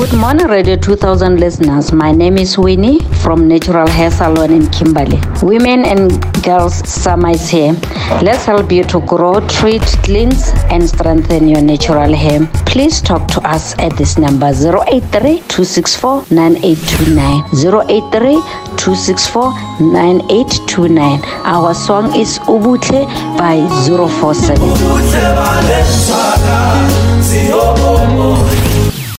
Good morning, Radio 2000 listeners. My name is Winnie from Natural Hair Salon in Kimberley. Women and girls, summer is here. Let's help you to grow, treat, cleanse, and strengthen your natural hair. Please talk to us at this number 083 264 9829. 083 264 9829. Our song is "Ubuhle" by 047.